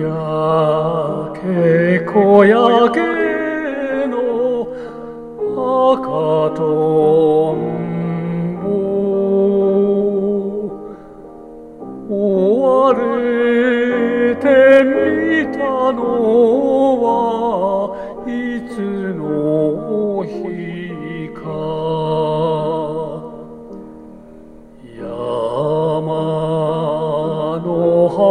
やけこやけの赤とんぼ。追われてみたの。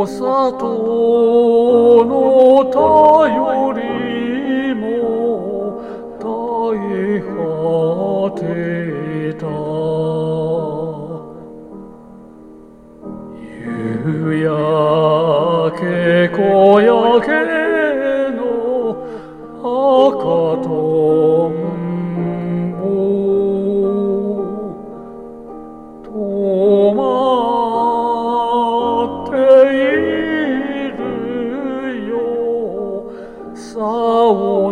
お砂糖の頼りも耐え果てた。夕焼け小焼けの赤と早午。